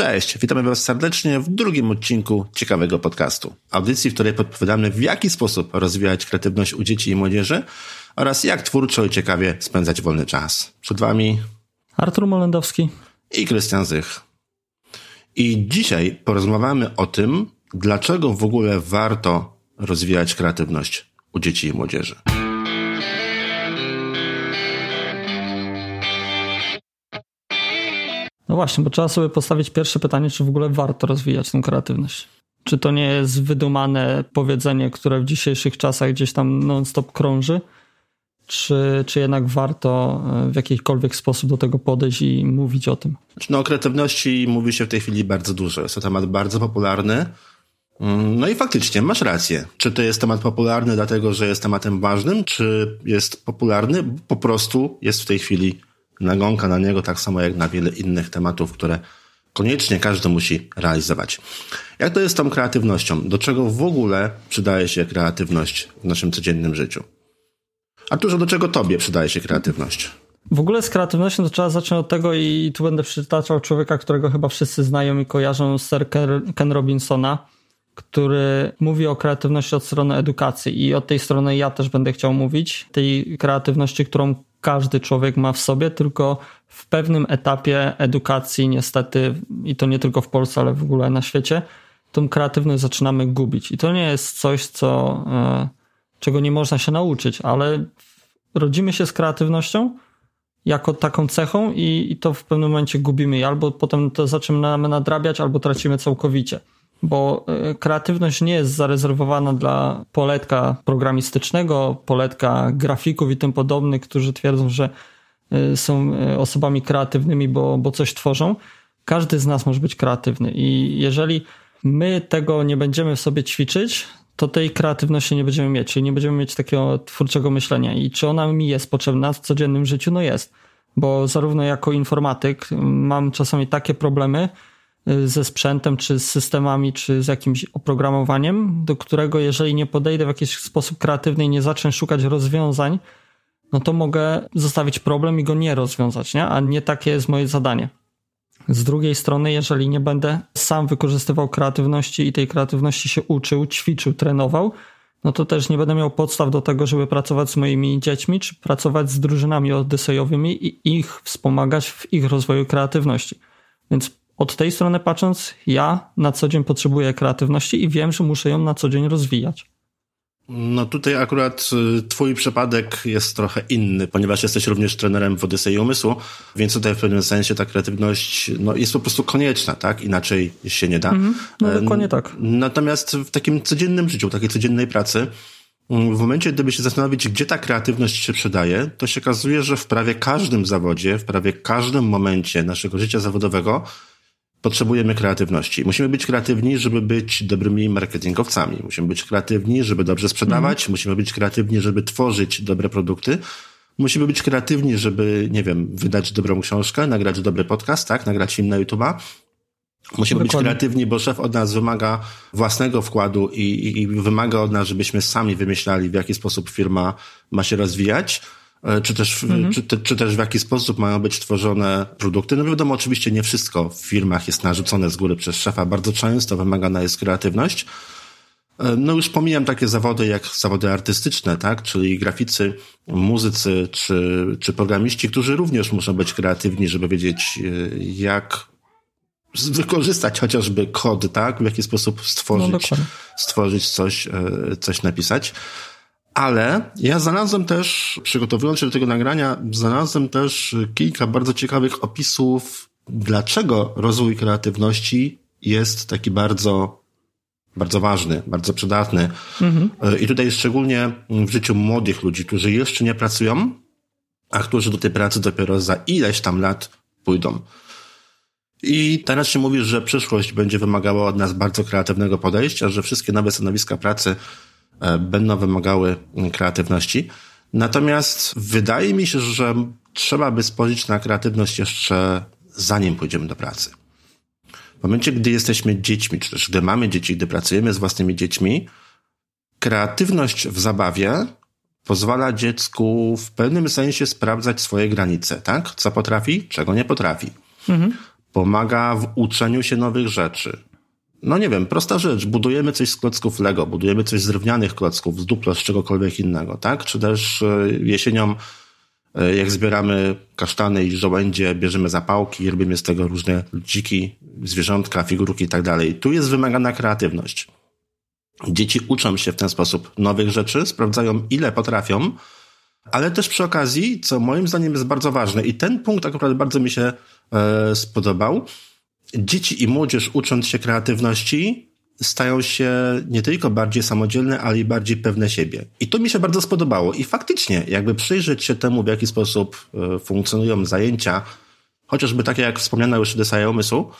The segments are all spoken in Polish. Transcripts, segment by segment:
Cześć, witamy Was serdecznie w drugim odcinku ciekawego podcastu. Audycji, w której podpowiadamy, w jaki sposób rozwijać kreatywność u dzieci i młodzieży oraz jak twórczo i ciekawie spędzać wolny czas. Przed Wami Artur Molendowski i Krystian Zych. I dzisiaj porozmawiamy o tym, dlaczego w ogóle warto rozwijać kreatywność u dzieci i młodzieży. No właśnie, bo trzeba sobie postawić pierwsze pytanie, czy w ogóle warto rozwijać tę kreatywność. Czy to nie jest wydumane powiedzenie, które w dzisiejszych czasach gdzieś tam non-stop krąży, czy, czy jednak warto e, w jakikolwiek sposób do tego podejść i mówić o tym? No o kreatywności mówi się w tej chwili bardzo dużo. Jest to temat bardzo popularny. Mm, no i faktycznie, masz rację. Czy to jest temat popularny dlatego, że jest tematem ważnym, czy jest popularny? Po prostu jest w tej chwili nagonka na niego, tak samo jak na wiele innych tematów, które koniecznie każdy musi realizować. Jak to jest z tą kreatywnością? Do czego w ogóle przydaje się kreatywność w naszym codziennym życiu? Arturze, do czego tobie przydaje się kreatywność? W ogóle z kreatywnością to trzeba zacząć od tego i tu będę przytaczał człowieka, którego chyba wszyscy znają i kojarzą, Sir Ken Robinsona, który mówi o kreatywności od strony edukacji i od tej strony ja też będę chciał mówić. Tej kreatywności, którą każdy człowiek ma w sobie, tylko w pewnym etapie edukacji, niestety, i to nie tylko w Polsce, ale w ogóle na świecie, tą kreatywność zaczynamy gubić. I to nie jest coś, co, e, czego nie można się nauczyć, ale rodzimy się z kreatywnością jako taką cechą i, i to w pewnym momencie gubimy albo potem to zaczynamy nadrabiać, albo tracimy całkowicie bo e, kreatywność nie jest zarezerwowana dla poletka programistycznego, poletka grafików i tym podobnych, którzy twierdzą, że e, są e, osobami kreatywnymi, bo, bo coś tworzą. Każdy z nas może być kreatywny i jeżeli my tego nie będziemy w sobie ćwiczyć, to tej kreatywności nie będziemy mieć, czyli nie będziemy mieć takiego twórczego myślenia. I czy ona mi jest potrzebna w codziennym życiu? No jest, bo zarówno jako informatyk mam czasami takie problemy, ze sprzętem, czy z systemami, czy z jakimś oprogramowaniem, do którego jeżeli nie podejdę w jakiś sposób kreatywny i nie zacznę szukać rozwiązań, no to mogę zostawić problem i go nie rozwiązać, nie? a nie takie jest moje zadanie. Z drugiej strony, jeżeli nie będę sam wykorzystywał kreatywności i tej kreatywności się uczył, ćwiczył, trenował, no to też nie będę miał podstaw do tego, żeby pracować z moimi dziećmi, czy pracować z drużynami odysejowymi i ich wspomagać w ich rozwoju kreatywności. Więc od tej strony patrząc, ja na co dzień potrzebuję kreatywności i wiem, że muszę ją na co dzień rozwijać. No tutaj akurat y, twój przypadek jest trochę inny, ponieważ jesteś również trenerem w Odysei Umysłu, więc tutaj w pewnym sensie ta kreatywność no, jest po prostu konieczna, tak? Inaczej się nie da. Mm, no dokładnie tak. Natomiast w takim codziennym życiu, takiej codziennej pracy, mm, w momencie, gdyby się zastanowić, gdzie ta kreatywność się przydaje, to się okazuje, że w prawie każdym zawodzie, w prawie każdym momencie naszego życia zawodowego potrzebujemy kreatywności. Musimy być kreatywni, żeby być dobrymi marketingowcami. Musimy być kreatywni, żeby dobrze sprzedawać. Mm. Musimy być kreatywni, żeby tworzyć dobre produkty. Musimy być kreatywni, żeby, nie wiem, wydać dobrą książkę, nagrać dobry podcast, tak? Nagrać film na YouTube'a. Musimy Dokładnie. być kreatywni, bo szef od nas wymaga własnego wkładu i, i, i wymaga od nas, żebyśmy sami wymyślali, w jaki sposób firma ma się rozwijać. E, czy też, mhm. czy, czy, też w jaki sposób mają być tworzone produkty. No wiadomo, oczywiście nie wszystko w firmach jest narzucone z góry przez szefa. Bardzo często wymagana jest kreatywność. E, no już pomijam takie zawody jak zawody artystyczne, tak? Czyli graficy, muzycy czy, czy programiści, którzy również muszą być kreatywni, żeby wiedzieć e, jak wykorzystać chociażby kod, tak? W jaki sposób stworzyć, no, stworzyć coś, coś napisać. Ale ja znalazłem też, przygotowując się do tego nagrania, znalazłem też kilka bardzo ciekawych opisów, dlaczego rozwój kreatywności jest taki bardzo, bardzo ważny, bardzo przydatny. Mhm. I tutaj szczególnie w życiu młodych ludzi, którzy jeszcze nie pracują, a którzy do tej pracy dopiero za ileś tam lat pójdą. I teraz się mówi, że przyszłość będzie wymagała od nas bardzo kreatywnego podejścia, że wszystkie nowe stanowiska pracy będą wymagały kreatywności. Natomiast wydaje mi się, że trzeba by spojrzeć na kreatywność jeszcze zanim pójdziemy do pracy. W momencie, gdy jesteśmy dziećmi, czy też gdy mamy dzieci, gdy pracujemy z własnymi dziećmi, kreatywność w zabawie pozwala dziecku w pewnym sensie sprawdzać swoje granice, tak? Co potrafi, czego nie potrafi. Mhm. pomaga w uczeniu się nowych rzeczy. No nie wiem, prosta rzecz. Budujemy coś z klocków Lego, budujemy coś z drewnianych klocków, z dupla, z czegokolwiek innego, tak? Czy też e, jesienią, e, jak zbieramy kasztany i żołędzie, bierzemy zapałki i robimy z tego różne dziki, zwierzątka, figurki i tak dalej. Tu jest wymagana kreatywność. Dzieci uczą się w ten sposób nowych rzeczy, sprawdzają ile potrafią, ale też przy okazji, co moim zdaniem jest bardzo ważne i ten punkt akurat bardzo mi się e, spodobał, dzieci i młodzież ucząc się kreatywności stają się nie tylko bardziej samodzielne, ale i bardziej pewne siebie. I to mi się bardzo spodobało. I faktycznie, jakby przyjrzeć się temu, w jaki sposób e, funkcjonują zajęcia, chociażby takie jak wspomniane już desaje umysłu,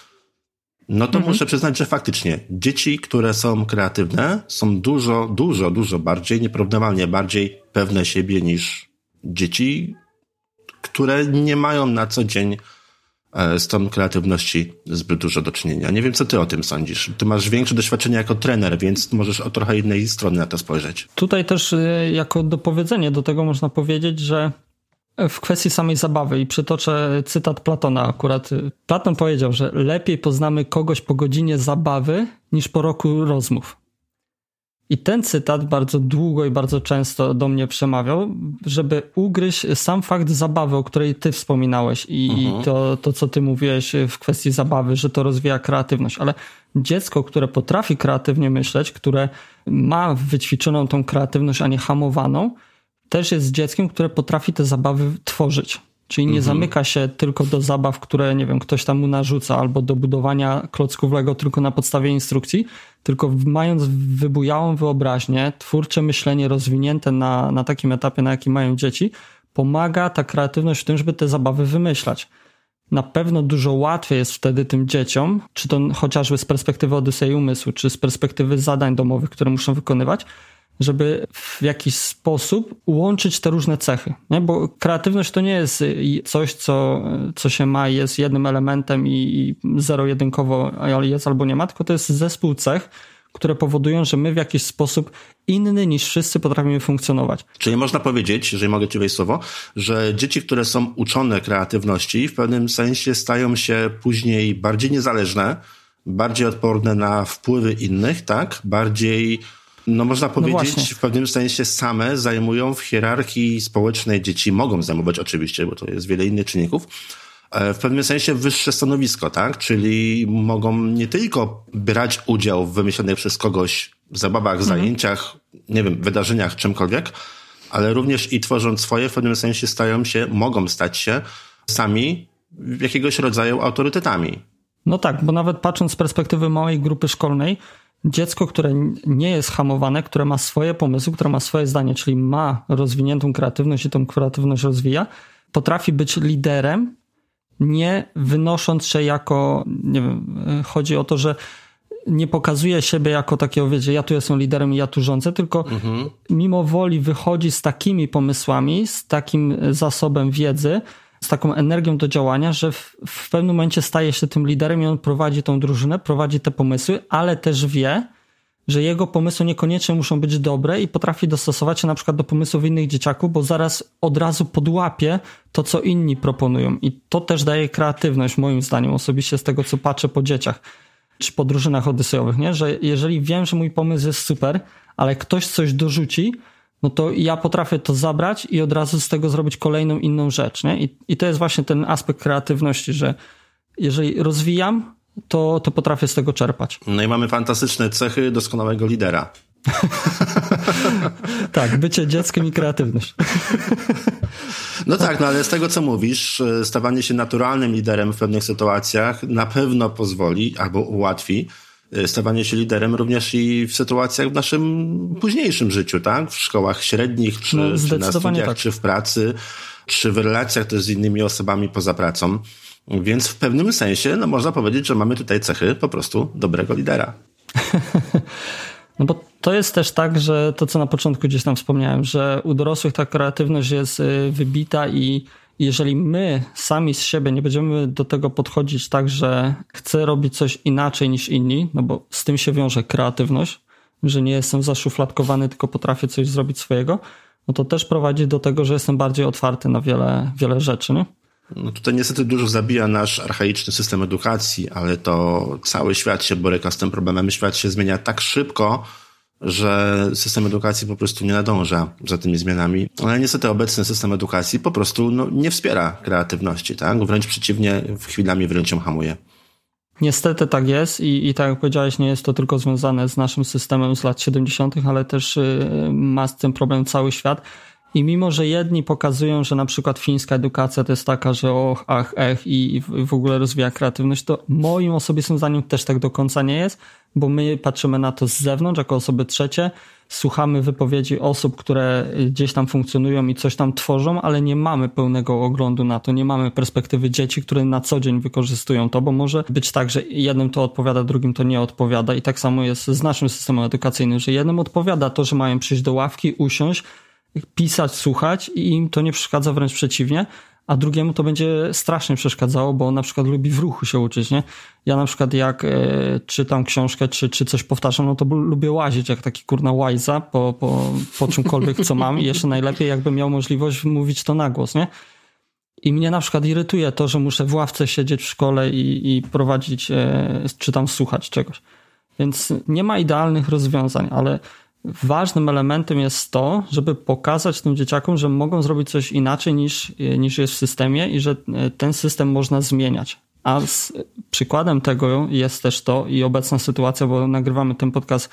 no to mhm. muszę przyznać, że faktycznie dzieci, które są kreatywne, są dużo, dużo, dużo bardziej, nieporównywalnie bardziej pewne siebie niż dzieci, które nie mają na co dzień z tą kreatywności zbyt dużo do czynienia. Nie wiem, co ty o tym sądzisz. Ty masz większe doświadczenie jako trener, więc możesz o trochę innej strony na to spojrzeć. Tutaj też e, jako dopowiedzenie do tego można powiedzieć, że w kwestii samej zabawy i przytoczę cytat Platona akurat. Platon powiedział, że lepiej poznamy kogoś po godzinie zabawy niż po roku rozmów. I ten cytat bardzo długo i bardzo często do mnie przemawiał, żeby ugryźć sam fakt zabawy, o której ty wspominałeś i, mhm. to, to, co ty mówiłeś w kwestii zabawy, że to rozwija kreatywność. Ale dziecko, które potrafi kreatywnie myśleć, które ma wyćwiczoną tą kreatywność, a nie hamowaną, też jest dzieckiem, które potrafi te zabawy tworzyć. Czyli nie mhm. zamyka się tylko do zabaw, które, nie wiem, ktoś tam mu narzuca, albo do budowania klocków Lego tylko na podstawie instrukcji, tylko mając wybujałą wyobraźnię, twórcze myślenie rozwinięte na, na takim etapie, na jakim mają dzieci, pomaga ta kreatywność w tym, żeby te zabawy wymyślać. Na pewno dużo łatwiej jest wtedy tym dzieciom, czy to chociażby z perspektywy Odysei Umysłu, czy z perspektywy zadań domowych, które muszą wykonywać, żeby w jakiś sposób łączyć te różne cechy. Nie? Bo kreatywność to nie jest coś, co, co się ma i jest jednym elementem i zero-jedynkowo jest albo nie ma, tylko to jest zespół cech, które powodują, że my w jakiś sposób inny niż wszyscy potrafimy funkcjonować. Czyli można powiedzieć, jeżeli mogę ci wejść słowo, że dzieci, które są uczone kreatywności, w pewnym sensie stają się później bardziej niezależne, bardziej odporne na wpływy innych, tak? Bardziej no można no powiedzieć, no w pewnym sensie same zajmują w hierarchii społecznej dzieci, mogą zajmować oczywiście, bo to jest wiele innych czynników, e, w pewnym sensie wyższe stanowisko, tak? Czyli mogą nie tylko brać udział w wymyślonych przez kogoś zabawach, mhm. zajęciach, nie wiem, wydarzeniach, czymkolwiek, ale również i tworząc swoje, w pewnym sensie stają się, mogą stać się sami jakiegoś rodzaju autorytetami. No tak, bo nawet patrząc z perspektywy małej grupy szkolnej, dziecko, które nie jest hamowane, które ma swoje pomysły, które ma swoje zdanie, czyli ma rozwiniętą kreatywność i tą kreatywność rozwija, potrafi być liderem, nie wynosząc się jako, nie wiem, chodzi o to, że nie pokazuje siebie jako takiego, wiecie, ja tu jestem liderem i ja tu rządzę, tylko mhm. mimo woli wychodzi z takimi pomysłami, z takim zasobem wiedzy, z taką energią do działania, że w, w pewnym momencie staje się tym liderem i on prowadzi tą drużynę, prowadzi te pomysły, ale też wie, że jego pomysły niekoniecznie muszą być dobre i potrafi dostosować się na przykład do pomysłów innych dzieciaków, bo zaraz od razu podłapie to, co inni proponują. I to też daje kreatywność, moim zdaniem, osobiście z tego, co patrzę po dzieciach czy po drużynach odysejowych, nie? że jeżeli wiem, że mój pomysł jest super, ale ktoś coś dorzuci, no to ja potrafię to zabrać i od razu z tego zrobić kolejną inną rzecz. Nie? I, I to jest właśnie ten aspekt kreatywności, że jeżeli rozwijam, to, to potrafię z tego czerpać. No i mamy fantastyczne cechy doskonałego lidera. tak, bycie dzieckiem i kreatywność. no tak, no ale z tego co mówisz, stawanie się naturalnym liderem w pewnych sytuacjach na pewno pozwoli albo ułatwi stawanie się liderem również i w sytuacjach w naszym późniejszym życiu, tak? W szkołach średnich, czy, no, czy na studiach, tak. czy w pracy, czy w relacjach też z innymi osobami poza pracą. Więc w pewnym sensie, no można powiedzieć, że mamy tutaj cechy po prostu dobrego lidera. No bo to jest też tak, że to, co na początku gdzieś tam wspomniałem, że u dorosłych ta kreatywność jest y, wybita i jeżeli my sami z siebie nie będziemy do tego podchodzić tak, że chcę robić coś inaczej niż inni, no bo z tym się wiąże kreatywność, że nie jestem zaszufladkowany, tylko potrafię coś zrobić swojego, no to też prowadzi do tego, że jestem bardziej otwarty na wiele, wiele rzeczy. Nie? No tutaj niestety dużo zabija nasz archaiczny system edukacji, ale to cały świat się boryka z tym problemem. Świat się zmienia tak szybko, że system edukacji po prostu nie nadąża za tymi zmianami. Ale niestety obecny system edukacji po prostu no, nie wspiera kreatywności, tak? Wręcz przeciwnie, chwilami wręcz ją hamuje. Niestety tak jest i, i tak jak powiedziałeś, nie jest to tylko związane z naszym systemem z lat 70., ale też y, ma z tym problem cały świat. I mimo, że jedni pokazują, że na przykład fińska edukacja to jest taka, że och, ach, ech i w ogóle rozwija kreatywność, to moim osobistym zdaniem też tak do końca nie jest, bo my patrzymy na to z zewnątrz, jako osoby trzecie, słuchamy wypowiedzi osób, które gdzieś tam funkcjonują i coś tam tworzą, ale nie mamy pełnego oglądu na to, nie mamy perspektywy dzieci, które na co dzień wykorzystują to, bo może być tak, że jednym to odpowiada, drugim to nie odpowiada. I tak samo jest z naszym systemem edukacyjnym, że jednym odpowiada to, że mają przyjść do ławki, usiąść, pisać, słuchać i im to nie przeszkadza, wręcz przeciwnie, a drugiemu to będzie strasznie przeszkadzało, bo on na przykład lubi w ruchu się uczyć, nie? Ja na przykład jak e, czytam książkę, czy, czy coś powtarzam, no to lubię łazić jak taki kurna łajza po, po, po czymkolwiek, co mam i jeszcze najlepiej jakbym miał możliwość mówić to na głos, nie? I mnie na przykład irytuje to, że muszę w ławce siedzieć w szkole i, i prowadzić, e, czy tam słuchać czegoś. Więc nie ma idealnych rozwiązań, ale ważnym elementem jest to, żeby pokazać tym dzieciakom, że mogą zrobić coś inaczej niż, niż jest w systemie i że e, ten system można zmieniać. A przykładem tego jest też to i obecna sytuacja, bo nagrywamy ten podcast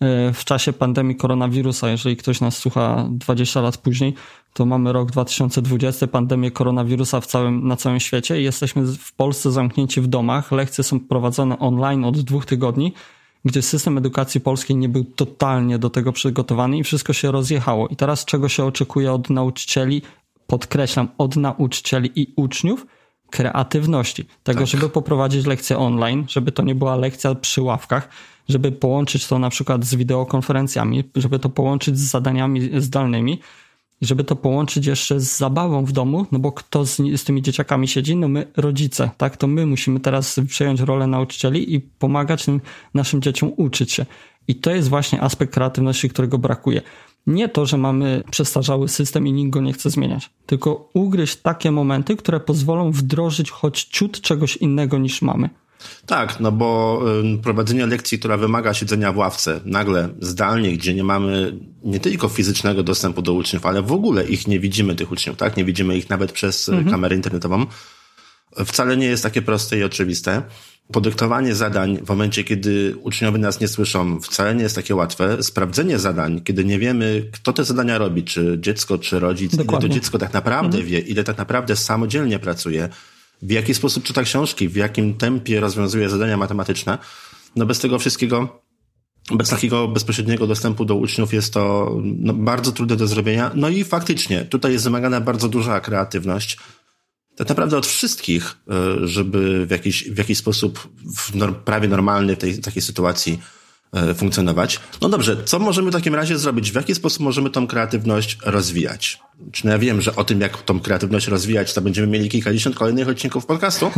e, w czasie pandemii koronawirusa. Jeżeli ktoś nas słucha 20 lat później, to mamy rok 2020, pandemię koronawirusa w całym, na całym świecie i jesteśmy w Polsce zamknięci w domach. Lekcje są prowadzone online od dwóch tygodni gdzie system edukacji polskiej nie był totalnie do tego przygotowany i wszystko się rozjechało. I teraz czego się oczekuje od nauczycieli, podkreślam, od nauczycieli i uczniów? Kreatywności. Tego, tak. żeby poprowadzić lekcję online, żeby to nie była lekcja przy ławkach, żeby połączyć to na przykład z wideokonferencjami, żeby to połączyć z zadaniami zdalnymi, i żeby to połączyć jeszcze z zabawą w domu, no bo kto z, z tymi dzieciakami siedzi? No my, rodzice, tak? To my musimy teraz przejąć rolę nauczycieli i pomagać naszym dzieciom uczyć się. I to jest właśnie aspekt kreatywności, którego brakuje. Nie to, że mamy przestarzały system i nikt go nie chce zmieniać, tylko ugryźć takie momenty, które pozwolą wdrożyć choć ciut czegoś innego niż mamy. Tak, no bo prowadzenie lekcji, która wymaga siedzenia w ławce, nagle zdalnie, gdzie nie mamy nie tylko fizycznego dostępu do uczniów, ale w ogóle ich nie widzimy, tych uczniów, tak? Nie widzimy ich nawet przez e, mhm. kamerę internetową. Wcale nie jest takie proste i oczywiste. Podyktowanie zadań w momencie, kiedy uczniowie nas nie słyszą, wcale nie jest takie łatwe. Sprawdzenie zadań, kiedy nie wiemy, kto te zadania robi, czy dziecko, czy rodzic, Dokładnie. ile to dziecko tak naprawdę mhm. wie, ile tak naprawdę samodzielnie pracuje w jaki sposób czyta książki, w jakim tempie rozwiązuje zadania matematyczne. No bez tego wszystkiego, bez takiego bezpośredniego dostępu do uczniów jest to no, bardzo trudne do zrobienia. No i faktycznie, tutaj jest wymagana bardzo duża kreatywność. Tak naprawdę od wszystkich, e, żeby w jakiś, w jakiś sposób w prawie normalny tej takiej sytuacji funkcjonować. No dobrze, co możemy w takim razie zrobić? W jaki sposób możemy tą kreatywność rozwijać? Czy no ja wiem, że o tym, jak tą kreatywność rozwijać, to będziemy mieli kilkadziesiąt kolejnych odcinków podcastu,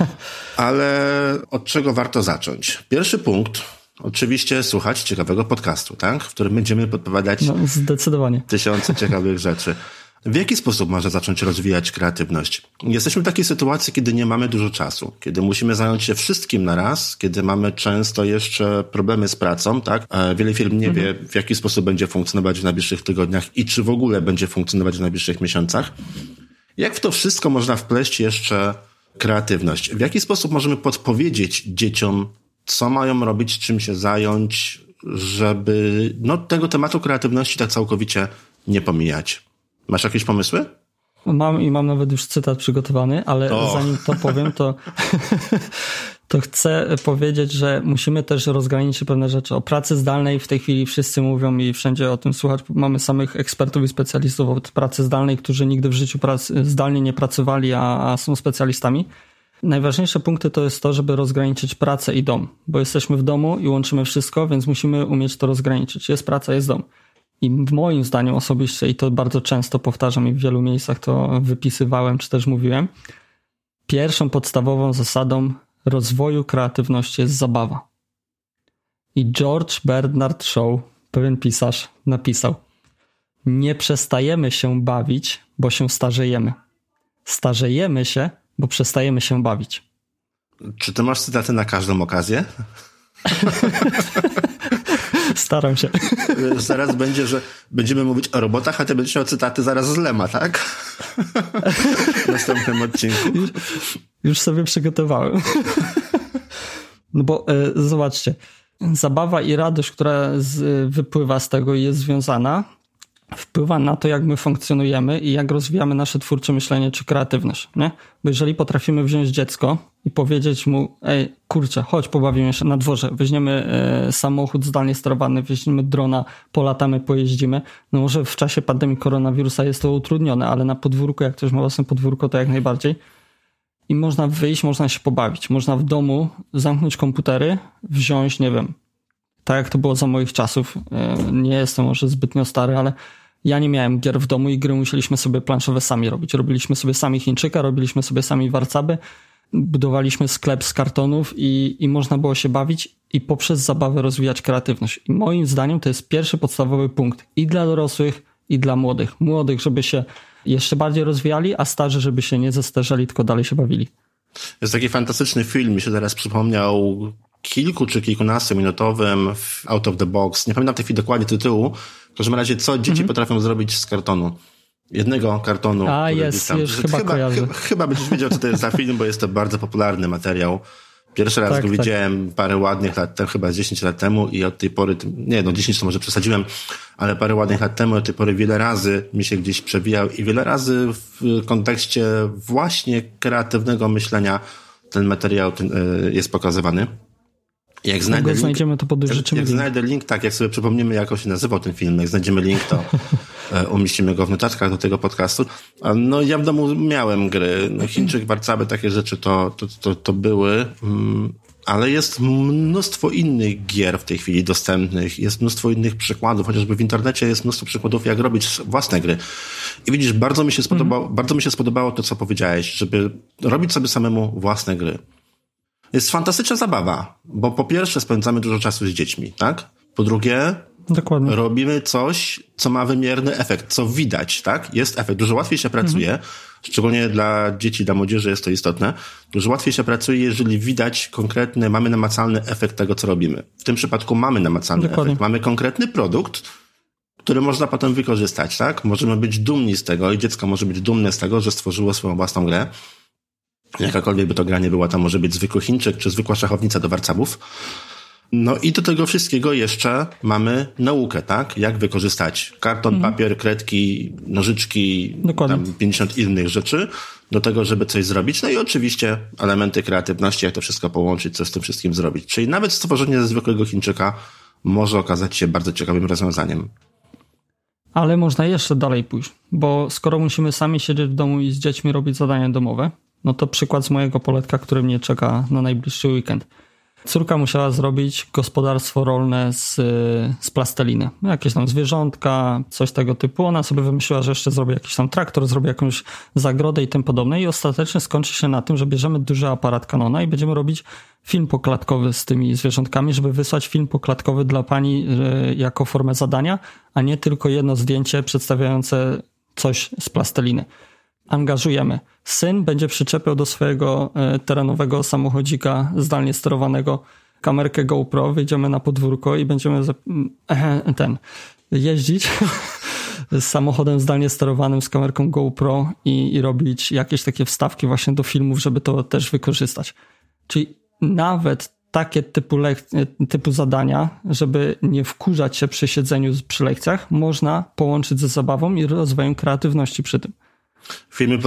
ale od czego warto zacząć? Pierwszy punkt, oczywiście słuchać ciekawego podcastu, tak? W którym będziemy podpowiadać no, zdecydowanie. tysiące ciekawych rzeczy. W jaki sposób można zacząć rozwijać kreatywność? Jesteśmy w takiej sytuacji, kiedy nie mamy dużo czasu, kiedy musimy zająć się wszystkim na raz, kiedy mamy często jeszcze problemy z pracą, tak? Wiele firm nie mhm. wie, w jaki sposób będzie funkcjonować w najbliższych tygodniach i czy w ogóle będzie funkcjonować w najbliższych miesiącach. Jak w to wszystko można wpleść jeszcze kreatywność? W jaki sposób możemy podpowiedzieć dzieciom, co mają robić, czym się zająć, żeby no, tego tematu kreatywności tak całkowicie nie pomijać? Masz jakieś pomysły? Mam i mam nawet już cytat przygotowany, ale oh. zanim to powiem, to, to chcę powiedzieć, że musimy też rozgraniczyć pewne rzeczy. O pracy zdalnej w tej chwili wszyscy mówią i wszędzie o tym słuchać. Mamy samych ekspertów i specjalistów od pracy zdalnej, którzy nigdy w życiu pracy, zdalnie nie pracowali, a, a są specjalistami. Najważniejsze punkty to jest to, żeby rozgraniczyć pracę i dom, bo jesteśmy w domu i łączymy wszystko, więc musimy umieć to rozgraniczyć. Jest praca, jest dom. I moim zdaniem osobiście, i to bardzo często powtarzam i w wielu miejscach to wypisywałem, czy też mówiłem, pierwszą podstawową zasadą rozwoju kreatywności jest zabawa. I George Bernard Shaw, pewien pisarz, napisał: Nie przestajemy się bawić, bo się starzejemy. Starzejemy się, bo przestajemy się bawić. Czy ty masz cytaty na każdą okazję? Staram się. Zaraz będzie, że będziemy mówić o robotach, a ty będziesz miał cytaty zaraz z Lema, tak? W następnym odcinku. Już, już sobie przygotowałem. No bo e, zobaczcie, zabawa i radość, która z, wypływa z tego i jest związana, wpływa na to, jak my funkcjonujemy i jak rozwijamy nasze twórcze myślenie czy kreatywność, nie? Bo jeżeli potrafimy wziąć dziecko i powiedzieć mu, ej, kurczę, chodź, pobawimy się na dworze, weźmiemy e, samochód zdalnie sterowany, weźmiemy drona, polatamy, pojeździmy, no może w czasie pandemii koronawirusa jest to utrudnione, ale na podwórku, jak ktoś ma własne podwórko, to jak najbardziej. I można wyjść, można się pobawić. Można w domu zamknąć komputery, wziąć, nie wiem, tak jak to było za moich czasów. E, nie jestem może zbytnio stary, ale ja nie miałem gier w domu i gry musieliśmy sobie planszowe sami robić. Robiliśmy sobie sami Chińczyka, robiliśmy sobie sami warcaby, budowaliśmy sklep z kartonów i, i można było się bawić i poprzez zabawę rozwijać kreatywność. I moim zdaniem to jest pierwszy podstawowy punkt i dla dorosłych, i dla młodych. Młodych, żeby się jeszcze bardziej rozwijali, a starzy, żeby się nie zestarzeli, tylko dalej się bawili. Jest taki fantastyczny film, mi się teraz przypomniał kilku czy kilkunastominutowym Out of the Box. Nie pamiętam w tej chwili dokładnie tytułu, w każdym razie, co dzieci mhm. potrafią zrobić z kartonu. Jednego kartonu. A, jest, tam, już chyba chyba, chyba, chyba będziesz wiedział, co to jest za film, bo jest to bardzo popularny materiał. Pierwszy raz tak, go tak. widziałem parę ładnych lat temu, chyba 10 lat temu i od tej pory, nie no 10 to może przesadziłem, ale parę ładnych lat temu od tej pory wiele razy mi się gdzieś przewijał i wiele razy w kontekście właśnie kreatywnego myślenia ten materiał y, jest pokazywany. Jak znajdę link, znajdziemy, to podejrzymy. Jak, jak znajdę link, tak, jak sobie przypomnimy, jak on się nazywał ten film, jak znajdziemy link, to e, umieścimy go w notatkach do tego podcastu. No ja w domu miałem gry. No, Chińczyk, Warcaby, takie rzeczy to, to, to, to były. Mm, ale jest mnóstwo innych gier w tej chwili dostępnych, jest mnóstwo innych przykładów, chociażby w internecie jest mnóstwo przykładów, jak robić własne gry. I widzisz, bardzo mi się spodobało, mm. bardzo mi się spodobało to, co powiedziałeś, żeby robić sobie samemu własne gry jest fantastyczna zabawa, bo po pierwsze spędzamy dużo czasu z dziećmi, tak? Po drugie, Dokładnie. robimy coś, co ma wymierny efekt, co widać, tak? Jest efekt. Dużo łatwiej się pracuje, mhm. szczególnie dla dzieci, dla młodzieży jest to istotne. Dużo łatwiej się pracuje, jeżeli widać konkretny, mamy namacalny efekt tego, co robimy. W tym przypadku mamy namacalny Dokładnie. efekt. Mamy konkretny produkt, który można potem wykorzystać, tak? Możemy być dumni z tego i dziecko może być dumne z tego, że stworzyło swoją własną grę Jakakolwiek by to gra nie była, to może być zwykły Chińczyk czy zwykła szachownica do warcabów. No i do tego wszystkiego jeszcze mamy naukę, tak? Jak wykorzystać karton, mhm. papier, kredki, nożyczki, Dokładnie. tam 50 innych rzeczy do tego, żeby coś zrobić. No i oczywiście elementy kreatywności, jak to wszystko połączyć, co z tym wszystkim zrobić. Czyli nawet stworzenie ze zwykłego Chińczyka może okazać się bardzo ciekawym rozwiązaniem. Ale można jeszcze dalej pójść, bo skoro musimy sami siedzieć w domu i z dziećmi robić zadania domowe, no to przykład z mojego poletka, który mnie czeka na najbliższy weekend. Córka musiała zrobić gospodarstwo rolne z, z plasteliny. Jakieś tam zwierzątka, coś tego typu. Ona sobie wymyśliła, że jeszcze zrobi jakiś tam traktor, zrobi jakąś zagrodę i tym podobne. I ostatecznie skończy się na tym, że bierzemy duży aparat Canona i będziemy robić film poklatkowy z tymi zwierzątkami, żeby wysłać film poklatkowy dla pani e, jako formę zadania, a nie tylko jedno zdjęcie przedstawiające coś z plasteliny angażujemy. Syn będzie przyczepiał do swojego e, terenowego samochodzika zdalnie sterowanego kamerkę GoPro, wyjdziemy na podwórko i będziemy ten jeździć z samochodem zdalnie sterowanym z kamerką GoPro i, i robić jakieś takie wstawki właśnie do filmów, żeby to też wykorzystać. Czyli nawet takie typu, typu zadania, żeby nie wkurzać się przy siedzeniu przy lekcjach, można połączyć ze zabawą i rozwojem kreatywności przy tym. Filmy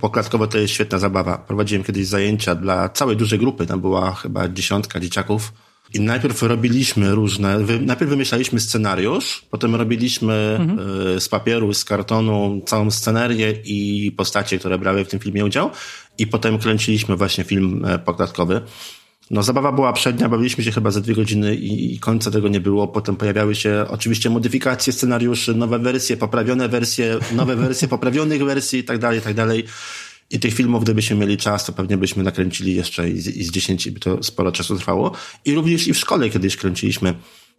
poklatkowe to jest świetna zabawa. Prowadziłem kiedyś zajęcia dla całej dużej grupy, tam była chyba dziesiątka dzieciaków. I najpierw robiliśmy różne, najpierw wymyślaliśmy scenariusz, potem robiliśmy mhm. E, z papieru, z kartonu całą scenerię i postacie, które brały w tym filmie udział i potem kręciliśmy właśnie film e, poklatkowy. No, zabawa była przednia, bawiliśmy się chyba za dwie godziny i, i końca tego nie było. Potem pojawiały się oczywiście modyfikacje scenariuszy, nowe wersje, poprawione wersje, nowe wersje poprawionych wersji i tak dalej, i tak dalej. I tych filmów, gdybyśmy mieli czas, to pewnie byśmy nakręcili jeszcze i z, i z 10, by to sporo czasu trwało. I również i w szkole kiedyś kręciliśmy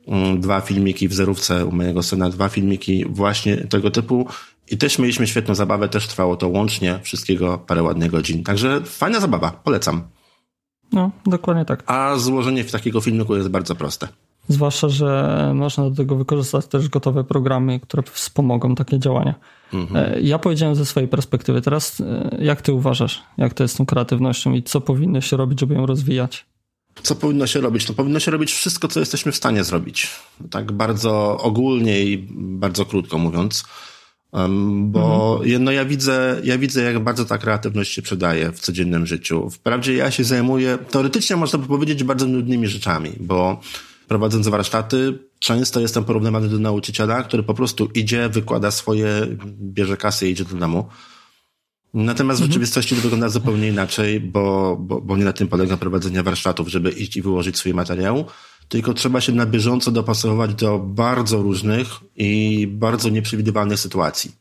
mm, dwa filmiki w zerówce u mojego syna, dwa filmiki właśnie tego typu I też mieliśmy świetną zabawę, też trwało to łącznie wszystkiego parę ładnych godzin. Także fajna zabawa, polecam. No, dokładnie tak. A złożenie takiego filmiku jest bardzo proste. Zwłaszcza, że można do tego wykorzystać też gotowe programy, które wspomogą takie działania. Mhm. Ja powiedziałem ze swojej perspektywy. Teraz e, jak ty uważasz, jak to jest z tą kreatywnością i co powinno się robić, żeby ją rozwijać? Co powinno się robić? To powinno się robić wszystko, co jesteśmy w stanie zrobić. Tak bardzo ogólnie i bardzo krótko mówiąc. Bo mhm. no ja widzę, ja widzę, jak bardzo ta kreatywność się przydaje w codziennym życiu. Wprawdzie ja się zajmuję, teoretycznie można by powiedzieć, bardzo nudnymi rzeczami, bo prowadząc warsztaty, często jestem porównywany do nauczyciela, który po prostu idzie, wykłada swoje, bierze kasę i idzie do domu. Natomiast w mhm. rzeczywistości to wygląda zupełnie inaczej, bo, bo, bo nie na tym polega prowadzenie warsztatów, żeby iść i wyłożyć swój materiał, tylko trzeba się na bieżąco dopasowywać do bardzo różnych i bardzo nieprzewidywalnych sytuacji.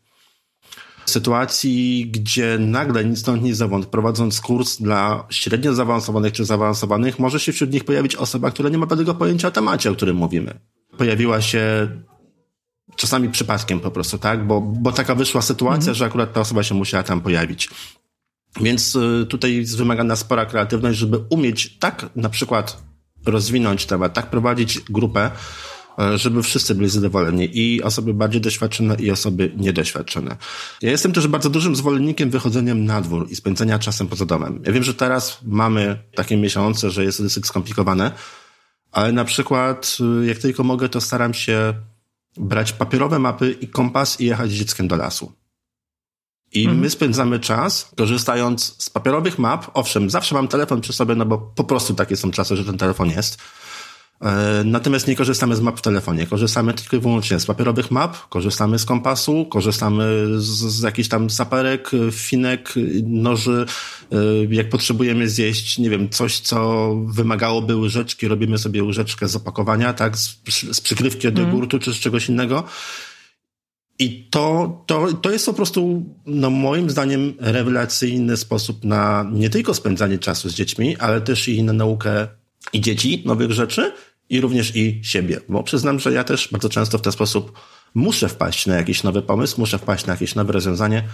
Sytuacji, gdzie nagle nic stąd nie zawąd, prowadząc kurs dla średnio zaawansowanych czy zaawansowanych, może się wśród nich pojawić osoba, która nie ma żadnego pojęcia o temacie, o którym mówimy. Pojawiła się czasami przypadkiem po prostu, tak? Bo, bo taka wyszła sytuacja, mhm. że akurat ta osoba się musiała tam pojawić. Więc y, tutaj wymagana spora kreatywność, żeby umieć tak na przykład rozwinąć temat, tak prowadzić grupę, e, żeby wszyscy byli zadowoleni i osoby bardziej doświadczone i osoby niedoświadczone. Ja jestem też bardzo dużym zwolennikiem wychodzeniem na dwór i spędzenia czasem poza domem. Ja wiem, że teraz mamy takie miesiące, że jest dosyć skomplikowane, ale na przykład y, jak tylko mogę, to staram się brać papierowe mapy i kompas i jechać z dzieckiem do lasu. I mhm. my spędzamy czas korzystając z papierowych map. Owszem, zawsze mam telefon przy sobie, no bo po prostu takie są czasy, że ten telefon jest. E, natomiast nie korzystamy z map w telefonie. Korzystamy tylko i wyłącznie z papierowych map, korzystamy z kompasu, korzystamy z, z jakichś tam saperek, finek, noży. E, jak potrzebujemy zjeść, nie wiem, coś, co wymagałoby łyżeczki, robimy sobie łyżeczkę z opakowania, tak, z, z przykrywki od jogurtu mm. czy z czegoś innego. I to, to, to jest po prostu, no moim zdaniem, rewelacyjny sposób na nie tylko spędzanie czasu z dziećmi, ale też i na naukę i dzieci nowych rzeczy, i również i siebie. Bo przyznam, że ja też bardzo często w ten sposób muszę wpaść na jakiś nowy pomysł, muszę wpaść na jakieś nowe rozwiązanie,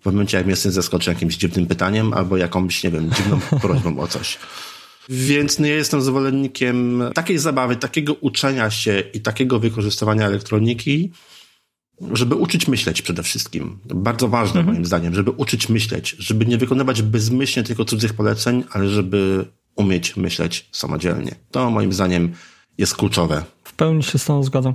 w momencie jak mnie syn zaskoczy jakimś dziwnym pytaniem albo jakąś, nie wiem, dziwną prośbą o coś. Więc ja jestem zwolennikiem takiej zabawy, takiego uczenia się i takiego wykorzystywania elektroniki, żeby uczyć myśleć przede wszystkim. Bardzo ważne mhm. moim zdaniem, żeby uczyć myśleć, żeby nie wykonywać bezmyślnie tylko cudzych poleceń, ale żeby umieć myśleć samodzielnie. To moim zdaniem jest kluczowe. W pełni się z tą zgadzam.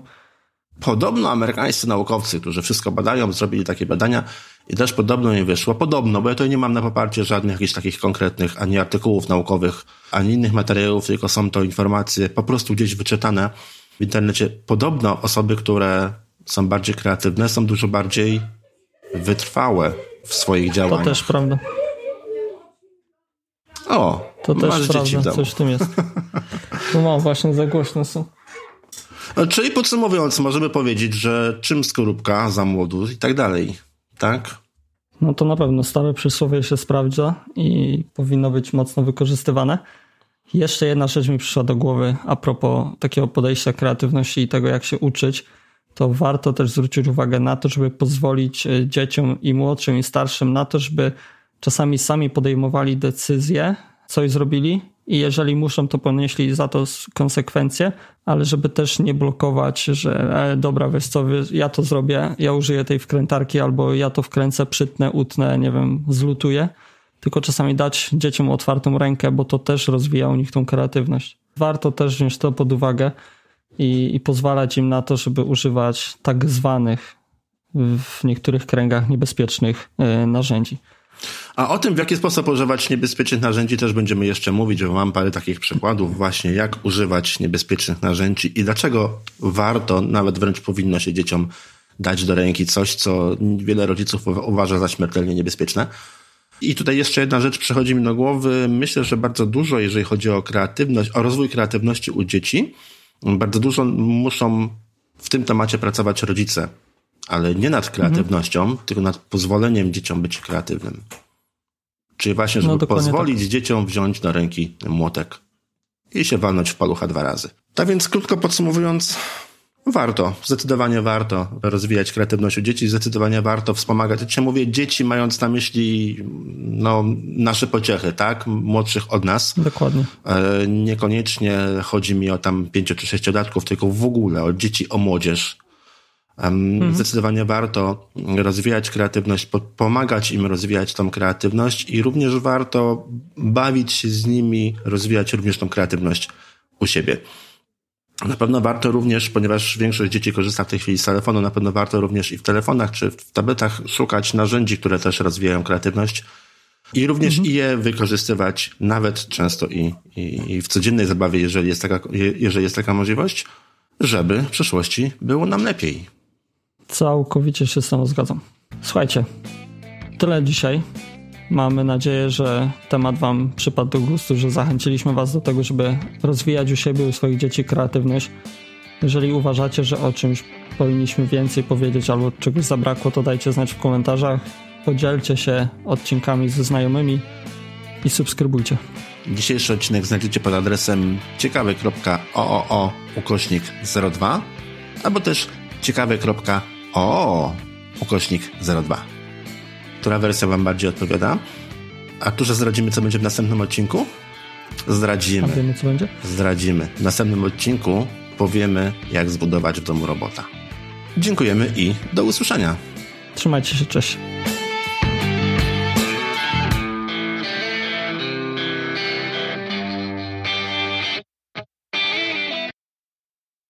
Podobno amerykańscy naukowcy, którzy wszystko badają, zrobili takie badania i też podobno im wyszło. Podobno, bo ja tutaj nie mam na poparcie żadnych jakichś takich konkretnych ani artykułów naukowych, ani innych materiałów, tylko są to informacje po prostu gdzieś wyczytane w internecie. Podobno osoby, które są bardziej kreatywne, są dużo bardziej wytrwałe w swoich działaniach. To też prawda. O, to też prawda, coś w tym jest. No mam właśnie, za głośno są. No, czyli podsumowując, możemy powiedzieć, że czym skorupka za młodu i tak dalej, tak? No to na pewno stare przysłowie się sprawdza i powinno być mocno wykorzystywane. Jeszcze jedna rzecz mi przyszła do głowy a propos takiego podejścia kreatywności i tego, jak się uczyć to warto też zwrócić uwagę na to, żeby pozwolić e, dzieciom i młodszym i starszym na to, żeby czasami sami podejmowali decyzje, coś zrobili i jeżeli muszą, to ponieśli za to konsekwencje, ale żeby też nie blokować, że e, dobra, wiesz co, ja to zrobię, ja użyję tej wkrętarki albo ja to wkręcę, przytnę, utnę, nie wiem, zlutuję, tylko czasami dać dzieciom otwartą rękę, bo to też rozwija u nich tą kreatywność. Warto też wziąć to pod uwagę, i, i pozwalać im na to, żeby używać tak zwanych w niektórych kręgach niebezpiecznych e, narzędzi. A o tym, w jaki sposób używać niebezpiecznych narzędzi, też będziemy jeszcze mówić, bo mam parę takich przykładów właśnie, jak używać niebezpiecznych narzędzi i dlaczego warto, nawet wręcz powinno się dzieciom dać do ręki coś, co wiele rodziców uważa za śmiertelnie niebezpieczne. I tutaj jeszcze jedna rzecz przychodzi mi do głowy. Myślę, że bardzo dużo, jeżeli chodzi o kreatywność, o rozwój kreatywności u dzieci, bardzo dużo muszą w tym temacie pracować rodzice, ale nie nad kreatywnością, mhm. tylko nad pozwoleniem dzieciom być kreatywnym. Czyli właśnie, żeby no, pozwolić tak. dzieciom wziąć do ręki młotek i się walnąć w palucha dwa razy. Tak więc krótko podsumowując, Warto, zdecydowanie warto rozwijać kreatywność u dzieci, zdecydowanie warto wspomagać. Ja mówię, dzieci mając na myśli no, nasze pociechy, tak? Młodszych od nas. Dokładnie. E, niekoniecznie chodzi mi o tam pięcio czy sześciolatków, tylko w ogóle o dzieci, o młodzież. Mhm. Zdecydowanie warto rozwijać kreatywność, pomagać im rozwijać tą kreatywność i również warto bawić się z nimi, rozwijać również tą kreatywność u siebie. Na pewno warto również, ponieważ większość dzieci korzysta w tej chwili z telefonu, na pewno warto również i w telefonach czy w tabletach szukać narzędzi, które też rozwijają kreatywność i również mhm. je wykorzystywać nawet często i, i, i, w codziennej zabawie, jeżeli jest, taka, jeżeli jest taka możliwość, żeby w przyszłości było nam lepiej. Całkowicie się z tym zgadzam. Słuchajcie, tyle dzisiaj. Mamy nadzieję, że temat Wam przypadł do gustu, że zachęciliśmy Was do tego, żeby rozwijać u siebie, u swoich dzieci kreatywność. Jeżeli uważacie, że o czymś powinniśmy więcej powiedzieć albo czegoś zabrakło, to dajcie znać w komentarzach. Podzielcie się odcinkami ze znajomymi i subskrybujcie. Dzisiejszy odcinek znajdziecie pod adresem ciekawy.ooo ukośnik 02 albo też ciekawy.oo ukośnik 02 która wersja Wam bardziej odpowiada. A tu, że zdradzimy, co będzie w następnym odcinku? Zdradzimy. A wiemy, co będzie? Zdradzimy. W następnym odcinku powiemy, jak zbudować w domu robota. Dziękujemy i do usłyszenia. Trzymajcie się, cześć.